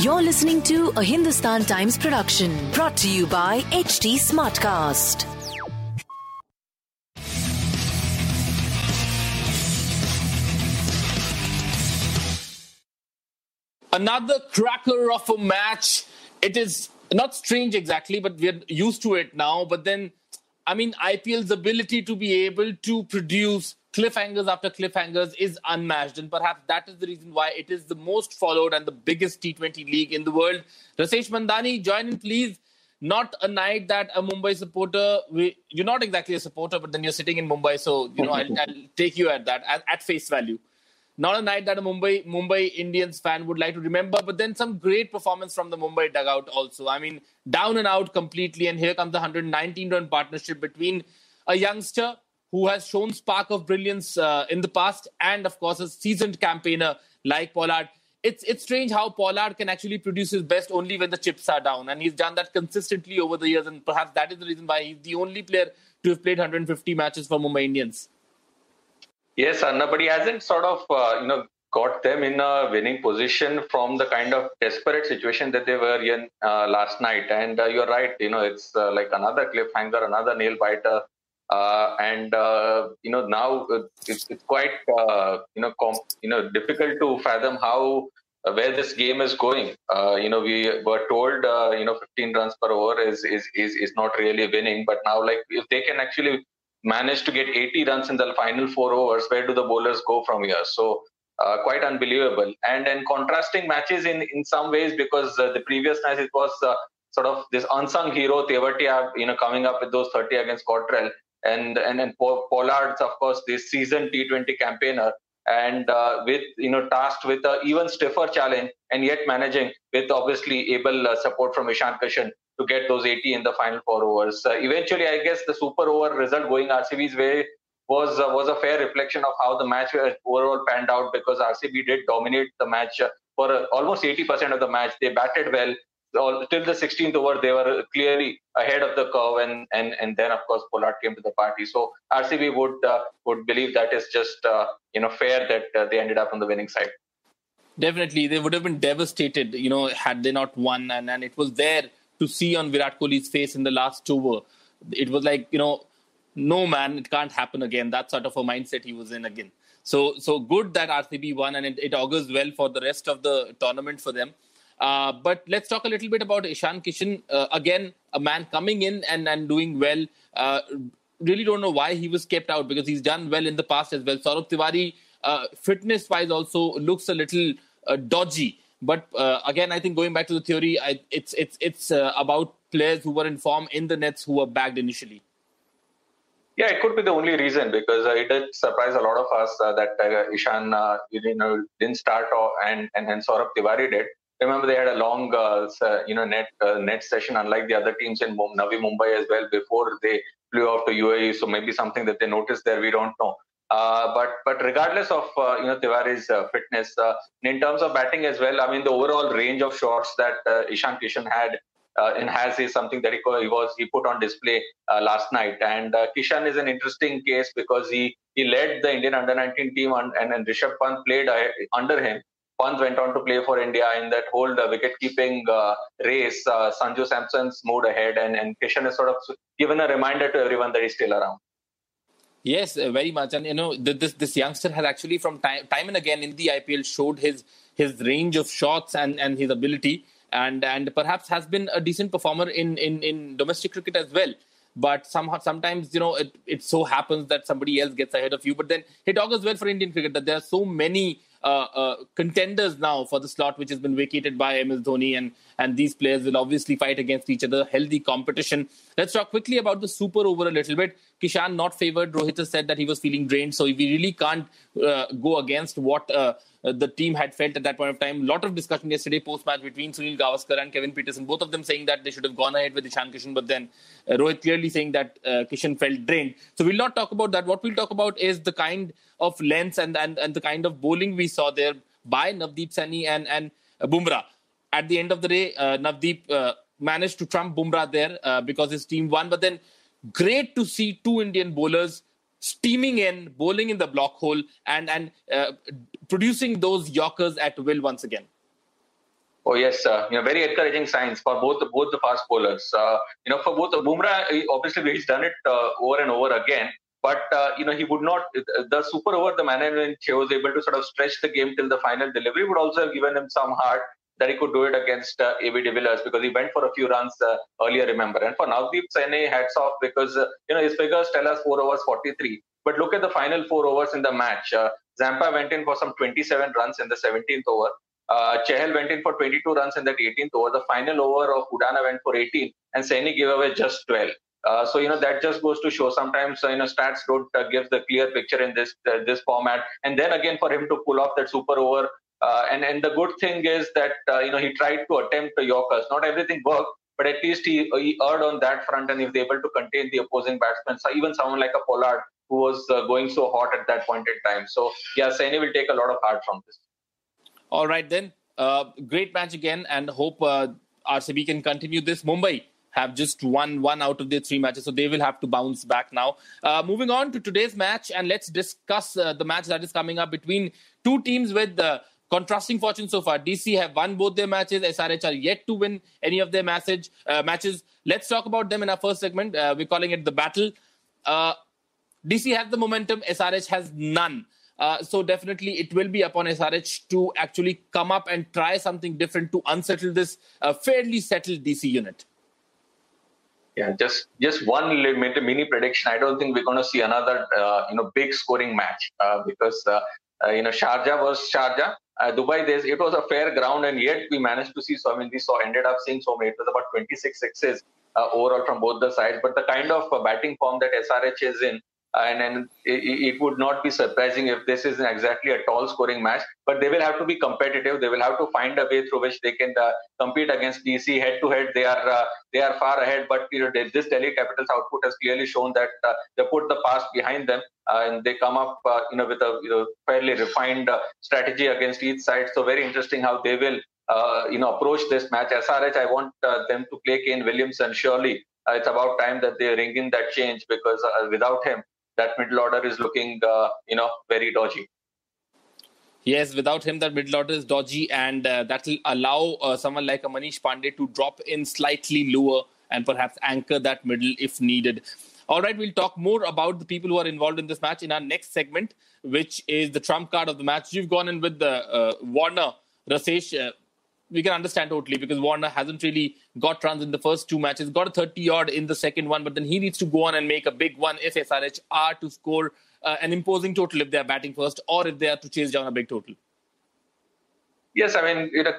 You're listening to a Hindustan Times production brought to you by HT Smartcast. Another cracker of a match. It is not strange exactly, but we're used to it now. But then, I mean, IPL's ability to be able to produce cliffhangers after cliffhangers is unmatched. And perhaps that is the reason why it is the most followed and the biggest T20 league in the world. Rasesh Mandani, join in, please. Not a night that a Mumbai supporter, we, you're not exactly a supporter, but then you're sitting in Mumbai. So, you know, I'll, I'll take you at that, at, at face value not a night that a Mumbai Mumbai Indians fan would like to remember, but then some great performance from the Mumbai dugout also. I mean, down and out completely, and here comes the 119 run partnership between a youngster who has shown spark of brilliance uh, in the past, and of course a seasoned campaigner like Pollard. It's it's strange how Pollard can actually produce his best only when the chips are down, and he's done that consistently over the years, and perhaps that is the reason why he's the only player to have played 150 matches for Mumbai Indians. Yes, Anna, but he hasn't sort of, uh, you know, got them in a winning position from the kind of desperate situation that they were in uh, last night. And uh, you're right, you know, it's uh, like another cliffhanger, another nail biter. Uh, and uh, you know now it's, it's quite you know you know difficult to fathom how where this game is going. you know we were told you know 15 runs per over is, is is is not really winning, but now like if they can actually manage to get 80 runs in the final four overs. Where do the bowlers go from here? So uh, quite unbelievable. And then contrasting matches in in some ways because uh, the previous night it was uh, sort of this unsung hero Tewatia, you know, coming up with those 30 against Cottrell, and and then Pollard's of course this season T20 campaigner. And uh, with you know tasked with an even stiffer challenge, and yet managing with obviously able uh, support from Ishan Kishan to get those 80 in the final four overs. Uh, eventually, I guess the super over result going RCB's way was uh, was a fair reflection of how the match uh, overall panned out because RCB did dominate the match uh, for uh, almost 80% of the match. They batted well. All, till the 16th over, they were clearly ahead of the curve, and and and then of course Pollard came to the party. So RCB would uh, would believe that is just you know fair that they ended up on the winning side. Definitely, they would have been devastated, you know, had they not won, and and it was there to see on Virat Kohli's face in the last over. It was like, you know, no man, it can't happen again. That sort of a mindset he was in again. So, so good that RCB won, and it, it augurs well for the rest of the tournament for them. Uh, but let's talk a little bit about Ishan Kishan. Uh, again, a man coming in and, and doing well. Uh, really don't know why he was kept out because he's done well in the past as well. Saurabh Tiwary, uh, fitness wise, also looks a little uh, dodgy. But again, I think going back to the theory, I, it's it's it's about players who were in form in the nets who were bagged initially. Yeah, it could be the only reason because uh, it did surprise a lot of us uh, that uh, Ishan you know didn't start off and and and Saurabh Tiwary did. Remember, they had a long you know net net session, unlike the other teams in Navi Mumbai as well before they flew off to UAE. So maybe something that they noticed there, we don't know. Uh, but but regardless of uh, you know Tiwary's uh, fitness, uh, in terms of batting as well, I mean the overall range of shots that uh, Ishan Kishan had and has is something that he, he, was he put on display last night. And Kishan is an interesting case because he he led the Indian under 19 team and, and, and Rishabh Pant played under him. Pant went on to play for India in that whole uh, wicket-keeping uh, race. Uh, Sanju Samson's moved ahead, and, and Kishan has sort of given a reminder to everyone that he's still around. Yes, uh, very much. And you know, this this youngster has actually, from time time and again in the IPL, showed his his range of shots and and his ability, and and perhaps has been a decent performer in in in domestic cricket as well. But somehow, sometimes you know, it, it so happens that somebody else gets ahead of you. But then it augurs well for Indian cricket that there are so many Uh, uh, contenders now for the slot which has been vacated by MS Dhoni, and and these players will obviously fight against each other. Healthy competition. Let's talk quickly about the super over a little bit. Kishan not favored. Rohit has said that he was feeling drained, so we really can't uh, go against what uh, uh, the team had felt at that point of time. A lot of discussion yesterday post match between Sunil Gavaskar and Kevin Pietersen, both of them saying that they should have gone ahead with Ishan Kishan, but then uh, Rohit clearly saying that uh, Kishan felt drained. So we'll not talk about that. What we'll talk about is the kind of lengths and, and, and the kind of bowling we saw there by Navdeep Saini and, and Bumrah. At the end of the day, uh, Navdeep uh, managed to trump Bumrah there uh, because his team won. But then, great to see two Indian bowlers steaming in, bowling in the block hole, and and uh, producing those yorkers at will once again. Oh yes, uh, you know, very encouraging signs for both the, both the fast bowlers. Uh, you know, for both Bumrah, obviously he's done it uh, over and over again. But uh, you know, he would not. The super over, the manner in which he was able to sort of stretch the game till the final delivery would also have given him some heart that he could do it against uh, AB de Villiers because he went for a few runs uh, earlier, remember. And for Navdeep Saini, hats off because, uh, you know, his figures tell us 4 overs 43. But look at the final 4 overs in the match. Uh, Zampa went in for some 27 runs in the 17th over. Uh, went in for 22 runs in that 18th over. The final over of Udana went for 18 and Saini gave away just 12. Uh, so you know that just goes to show sometimes uh, you know stats don't uh, give the clear picture in this uh, this format and then again for him to pull off that super over uh, and and the good thing is that uh, you know he tried to attempt the Yorkers. Not everything worked, but at least he he erred on that front, and he was able to contain the opposing batsmen. So even someone like a Pollard who was uh, going so hot at that point in time. So yeah, Saini will take a lot of heart from this. All right then, uh, great match again, and hope uh, RCB can continue this. Mumbai have just won one out of their three matches, so they will have to bounce back now. Uh, moving on to today's match, and let's discuss the match that is coming up between two teams with contrasting fortune so far. DC have won both their matches. SRH are yet to win any of their message, uh, matches. Let's talk about them in our first segment. Uh, we're calling it the battle. Uh, DC has the momentum. SRH has none. Uh, so definitely it will be upon SRH to actually come up and try something different to unsettle this uh, fairly settled DC unit. Yeah, just just one mini prediction. I don't think we're going to see another uh, you know big scoring match because you know Sharjah was Sharjah uh, Dubai, there's, it was a fair ground, and yet we managed to see so. I mean, we saw ended up seeing so many. It was about 26 sixes uh, overall from both the sides. But the kind of uh, batting form that SRH is in, and, and it, would not be surprising if this is exactly a tall scoring match. But they will have to be competitive. They will have to find a way through which they can uh, compete against DC head to head. They are uh, they are far ahead. But you know this Delhi Capitals output has clearly shown that uh, they put the past behind them uh, and they come up uh, you know with a you know, fairly refined uh, strategy against each side. So very interesting how they will. you know, approach this match. SRH, I want them to play Kane Williamson. Surely, it's about time that they ring in that change because without him, that middle order is looking, uh, you know, very dodgy. Yes, without him, that middle order is dodgy, and uh, that will allow uh, someone like a Manish Pandey to drop in slightly lower and perhaps anchor that middle if needed. All right, we'll talk more about the people who are involved in this match in our next segment, which is the trump card of the match. You've gone in with the uh, Warner, Rasesh. Uh, we can understand totally because Warner hasn't really got runs in the first two matches, got a 30 odd in the second one, but then he needs to go on and make a big one if SRH are to score uh, an imposing total if they are batting first or if they are to chase down a big total. Yes, I mean, you know,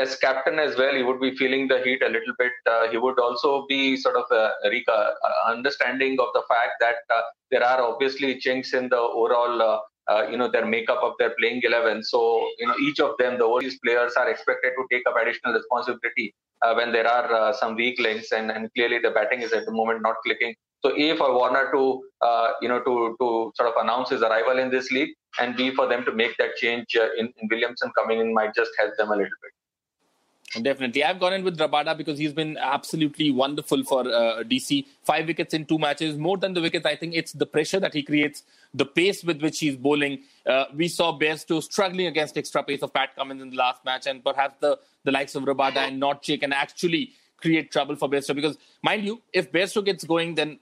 as captain as well, he would be feeling the heat a little bit. Uh, he would also be sort of uh, uh understanding of the fact that uh, there are obviously chinks in the overall uh, you know their makeup of their playing 11 so you know each of them the overseas players are expected to take up additional responsibility uh, when there are uh, some weak links and, and clearly the batting is at the moment not clicking. So a for warner to uh, you know to to sort of announce his arrival in this league and b for them to make that change uh, in, in williamson coming in might just help them a little bit Definitely. I've gone in with Rabada because he's been absolutely wonderful for uh, DC. Five wickets in two matches. More than the wickets, I think it's the pressure that he creates, the pace with which he's bowling. Uh, we saw Bairstow struggling against extra pace of Pat Cummins in the last match, and perhaps the, the likes of Rabada and Nortje can actually create trouble for Bairstow. Because, mind you, if Bairstow gets going, then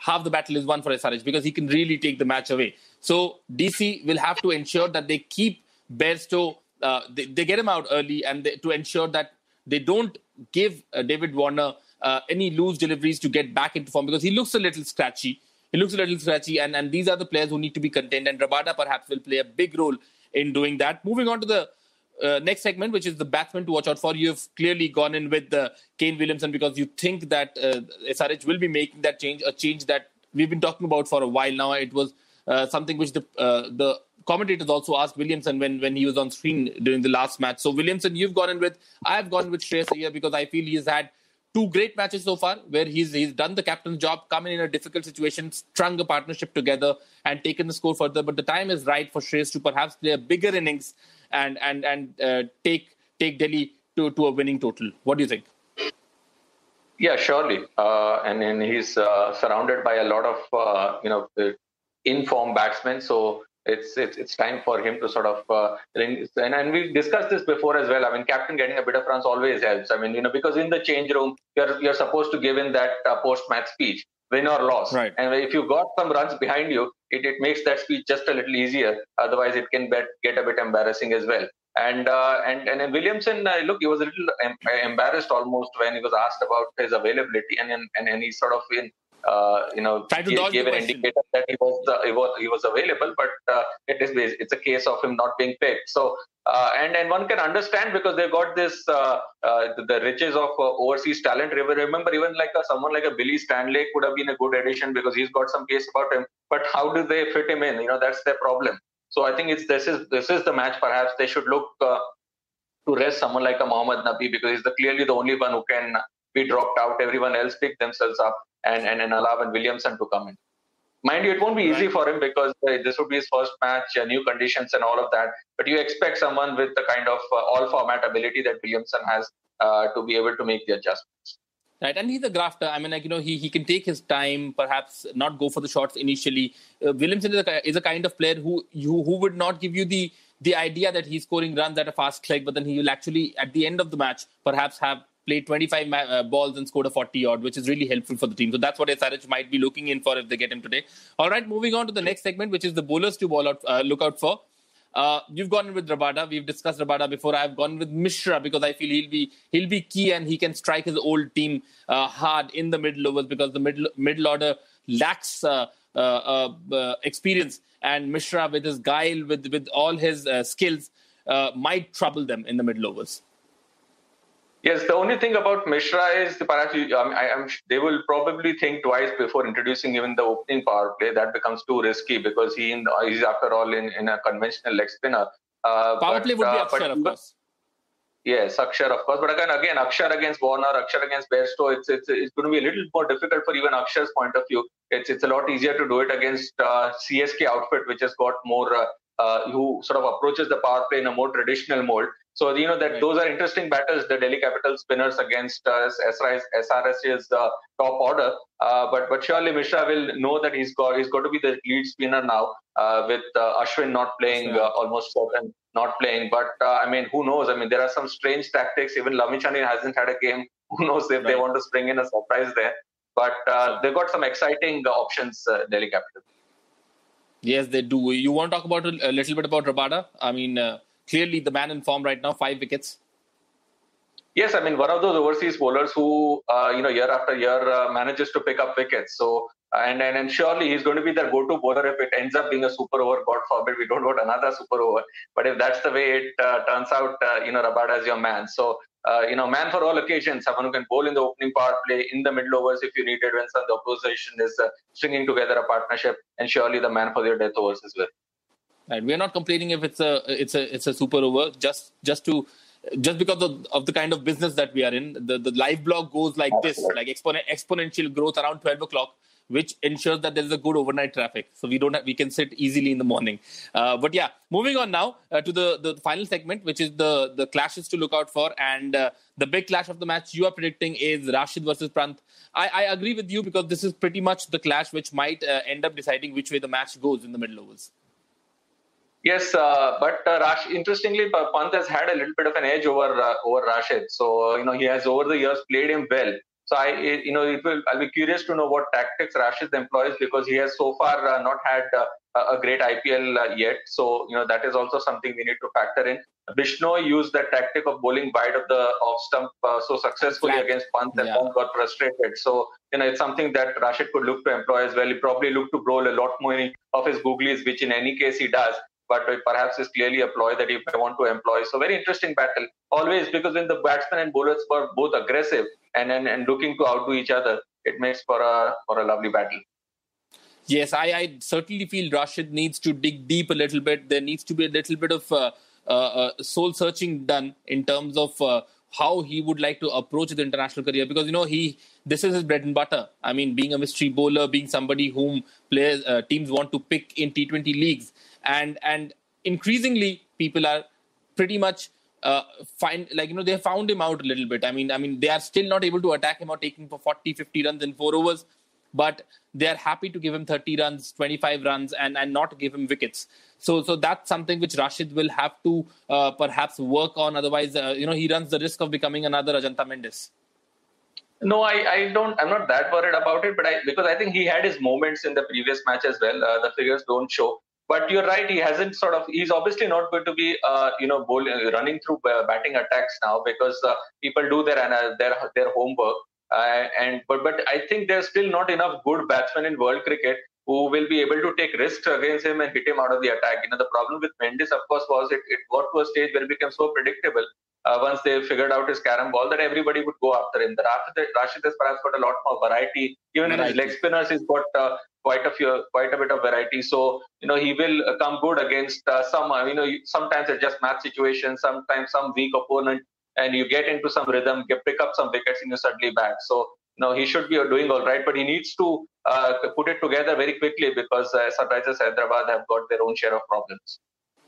half the battle is won for SRH because he can really take the match away. So DC will have to ensure that they keep Bairstow uh, they, they, get him out early and they, to ensure that they don't give uh, David Warner uh, any loose deliveries to get back into form because he looks a little scratchy. He looks a little scratchy, and, and these are the players who need to be contained. And Rabada perhaps will play a big role in doing that. Moving on to the uh, next segment, which is the batsman to watch out for. You've clearly gone in with uh, Kane Williamson because you think that uh, SRH will be making that change, a change that we've been talking about for a while now. It was something which the the commentators also asked Williamson when, when he was on screen during the last match. So Williamson, you've gone in with I've gone with Shreyas because I feel he's had two great matches so far where he's he's done the captain's job, come in in a difficult situation, strung a partnership together, and taken the score further. But the time is right for Shreyas to perhaps play a bigger innings and and and uh, take take Delhi to, to a winning total. What do you think? Yeah, surely, uh, and he's uh, surrounded by a lot of uh, you know informed batsmen. So it's it's it's time for him to sort of uh, and, and we discussed this before as well. I mean, captain getting a bit of runs always helps. I mean, you know, because in the change room, you're you're supposed to give in that uh, post match speech, win or loss. Right. And if you got some runs behind you, it, it makes that speech just a little easier. Otherwise, it can bet, get a bit embarrassing as well. And uh, and and Williamson, uh, look, he was a little em- embarrassed almost when he was asked about his availability, and and, and he sort of in uh, you know, he gave an indicator that he was, uh, he was he was available, but uh, it is it's a case of him not being picked. So uh, and and one can understand because they got this uh, uh, the, the, riches of overseas talent. Remember, even like a, someone like a Billy Stanlake could have been a good addition because he's got some case about him. But how do they fit him in? You know, that's their problem. So I think it's this is this is the match. Perhaps they should look to rest someone like a Mohammad Nabi because he's the, clearly the only one who can be dropped out. Everyone else pick themselves up and, and, and allow and Williamson to come in. Mind you, it won't be easy right. for him because uh, this would be his first match, uh, new conditions, and all of that. But you expect someone with the kind of uh, all format ability that Williamson has uh, to be able to make the adjustments. Right, and he's a grafter. I mean, like you know, he, he can take his time, perhaps not go for the shots initially. Uh, Williamson is a, is a kind of player who you who would not give you the the idea that he's scoring runs at a fast click, but then he will actually at the end of the match perhaps have played 25 ma- uh, balls and scored a 40 odd, which is really helpful for the team. So that's what SRH might be looking in for if they get him today. All right, moving on to the next segment, which is the bowlers to ball out, uh, look out for. Uh, you've gone with Rabada. We've discussed Rabada before. I've gone with Mishra because I feel he'll be he'll be key and he can strike his old team uh, hard in the middle overs because the middle middle order lacks uh, uh, experience and Mishra with his guile with with all his skills might trouble them in the middle overs. Yes, the only thing about Mishra is the perhaps you, um, I am they will probably think twice before introducing even the opening power play. That becomes too risky because he in, he's after all in, in a conventional leg spinner. Uh, power but, play would be uh, Akshar, of course. Yes, Akshar, of course. But again, again, Akshar against Warner, Akshar against Bairstow, it's, it's it's going to be a little more difficult for even Akshar's point of view. It's it's a lot easier to do it against uh, CSK outfit, which has got more uh, uh, who sort of approaches the power play in a more traditional mold. So you know that right. those are interesting battles. The Delhi Capital spinners against uh, SRS, SRS's uh, top order. Uh, but but surely Mishra will know that he's got he's got to be the lead spinner now uh, with uh, Ashwin not playing uh, almost certain not playing. But I mean, who knows? I mean, there are some strange tactics. Even Lamichhane hasn't had a game. Who knows if right. they want to spring in a surprise there? But sure. they've got some exciting options, Delhi Capital. Yes, they do. You want to talk about a, little bit about Rabada? I mean, uh, clearly the man in form right now, five wickets. Yes, I mean one of those overseas bowlers who, uh, you know, year after year uh, manages to pick up wickets. So and, and and surely he's going to be their go-to bowler if it ends up being a super over. God forbid we don't want another super over. But if that's the way it uh, turns out, uh, you know, Rabada is your man. So uh, you know, man for all occasions, someone who can bowl in the opening power play, in the middle overs if you need it when some the opposition is uh, stringing together a partnership, and surely the man for your death overs as well. Right, we're not complaining if it's a it's a it's a super over just just to just because of, of the kind of business that we are in. The the live blog goes like this, like exponent, exponential growth around twelve o'clock which ensures that there is a good overnight traffic. So we don't have, we can sit easily in the morning. Uh, but yeah, moving on now uh, to the, the final segment, which is the the clashes to look out for, and uh, the big clash of the match you are predicting is Rashid versus Pant. I, I agree with you because this is pretty much the clash which might uh, end up deciding which way the match goes in the middle overs. Yes, uh, but uh, Rash, interestingly, Pant has had a little bit of an edge over uh, over Rashid. So you know he has over the years played him well. So I, you know, it will. I'll be curious to know what tactics Rashid employs because he has so far uh, not had uh, a great IPL uh, yet. So you know that is also something we need to factor in. Bishnoi used that tactic of bowling wide of the off stump uh, so successfully Flat. against Pant and yeah. Pant got frustrated. So you know it's something that Rashid could look to employ as well. He probably look to bowl a lot more of his googlies, which in any case he does. But perhaps is clearly a ploy that may want to employ. So very interesting battle always because when the batsmen and bowlers were both aggressive and, and, and looking to outdo each other, it makes for a for a lovely battle. Yes, I, I certainly feel Rashid needs to dig deep a little bit. There needs to be a little bit of uh, uh, uh soul searching done in terms of uh, how he would like to approach the international career because you know he this is his bread and butter. I mean, being a mystery bowler, being somebody whom players uh, teams want to pick in T20 leagues, and and increasingly people are pretty much uh, find like you know they have found him out a little bit. I mean, I mean they are still not able to attack him or him for 40, 50 runs in four overs, but they are happy to give him 30 runs, 25 runs, and and not give him wickets. So so that's something which Rashid will have to uh, perhaps work on. Otherwise, uh, you know he runs the risk of becoming another Ajantha Mendis No, I, I don't. I'm not that worried about it, but I because I think he had his moments in the previous match as well. Uh, the figures don't show, but you're right. He hasn't sort of. He's obviously not going to be, uh, you know, bowl, running through uh, batting attacks now because uh, people do their their their homework. Uh, and but but I think there's still not enough good batsmen in world cricket who will be able to take risks against him and hit him out of the attack. You know, the problem with Mendis, of course, was it, it got to a stage where it became so predictable uh, once they figured out his carom ball that everybody would go after him. That after that, Rashid has perhaps got a lot more variety. Even variety. in his leg spinners, he's got uh, quite a few, quite a bit of variety. So you know he will come good against uh, some. Uh, you know, sometimes it's just match situation, Sometimes some weak opponent, and you get into some rhythm, get pick up some wickets, and you suddenly bat. So you know he should be doing all right, but he needs to uh, put it together very quickly because uh, Sunrisers Hyderabad have got their own share of problems.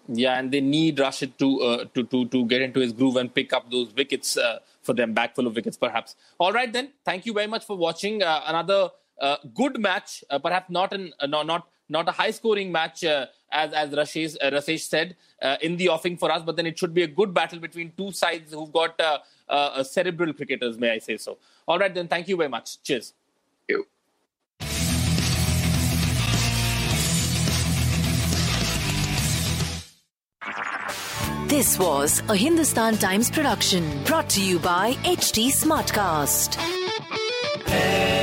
Yeah, and they need Rashid to uh, to to to get into his groove and pick up those wickets uh, for them, back full of wickets, perhaps. All right, then. Thank you very much for watching uh, another good match. Uh, perhaps not an uh, no, not not a high scoring match uh, as as Rasesh, uh, Rasesh said uh, in the offing for us, but then it should be a good battle between two sides who've got cerebral cricketers, may I say so. All right, then. Thank you very much. Cheers. Thank you. This was a Hindustan Times production brought to you by HT Smartcast.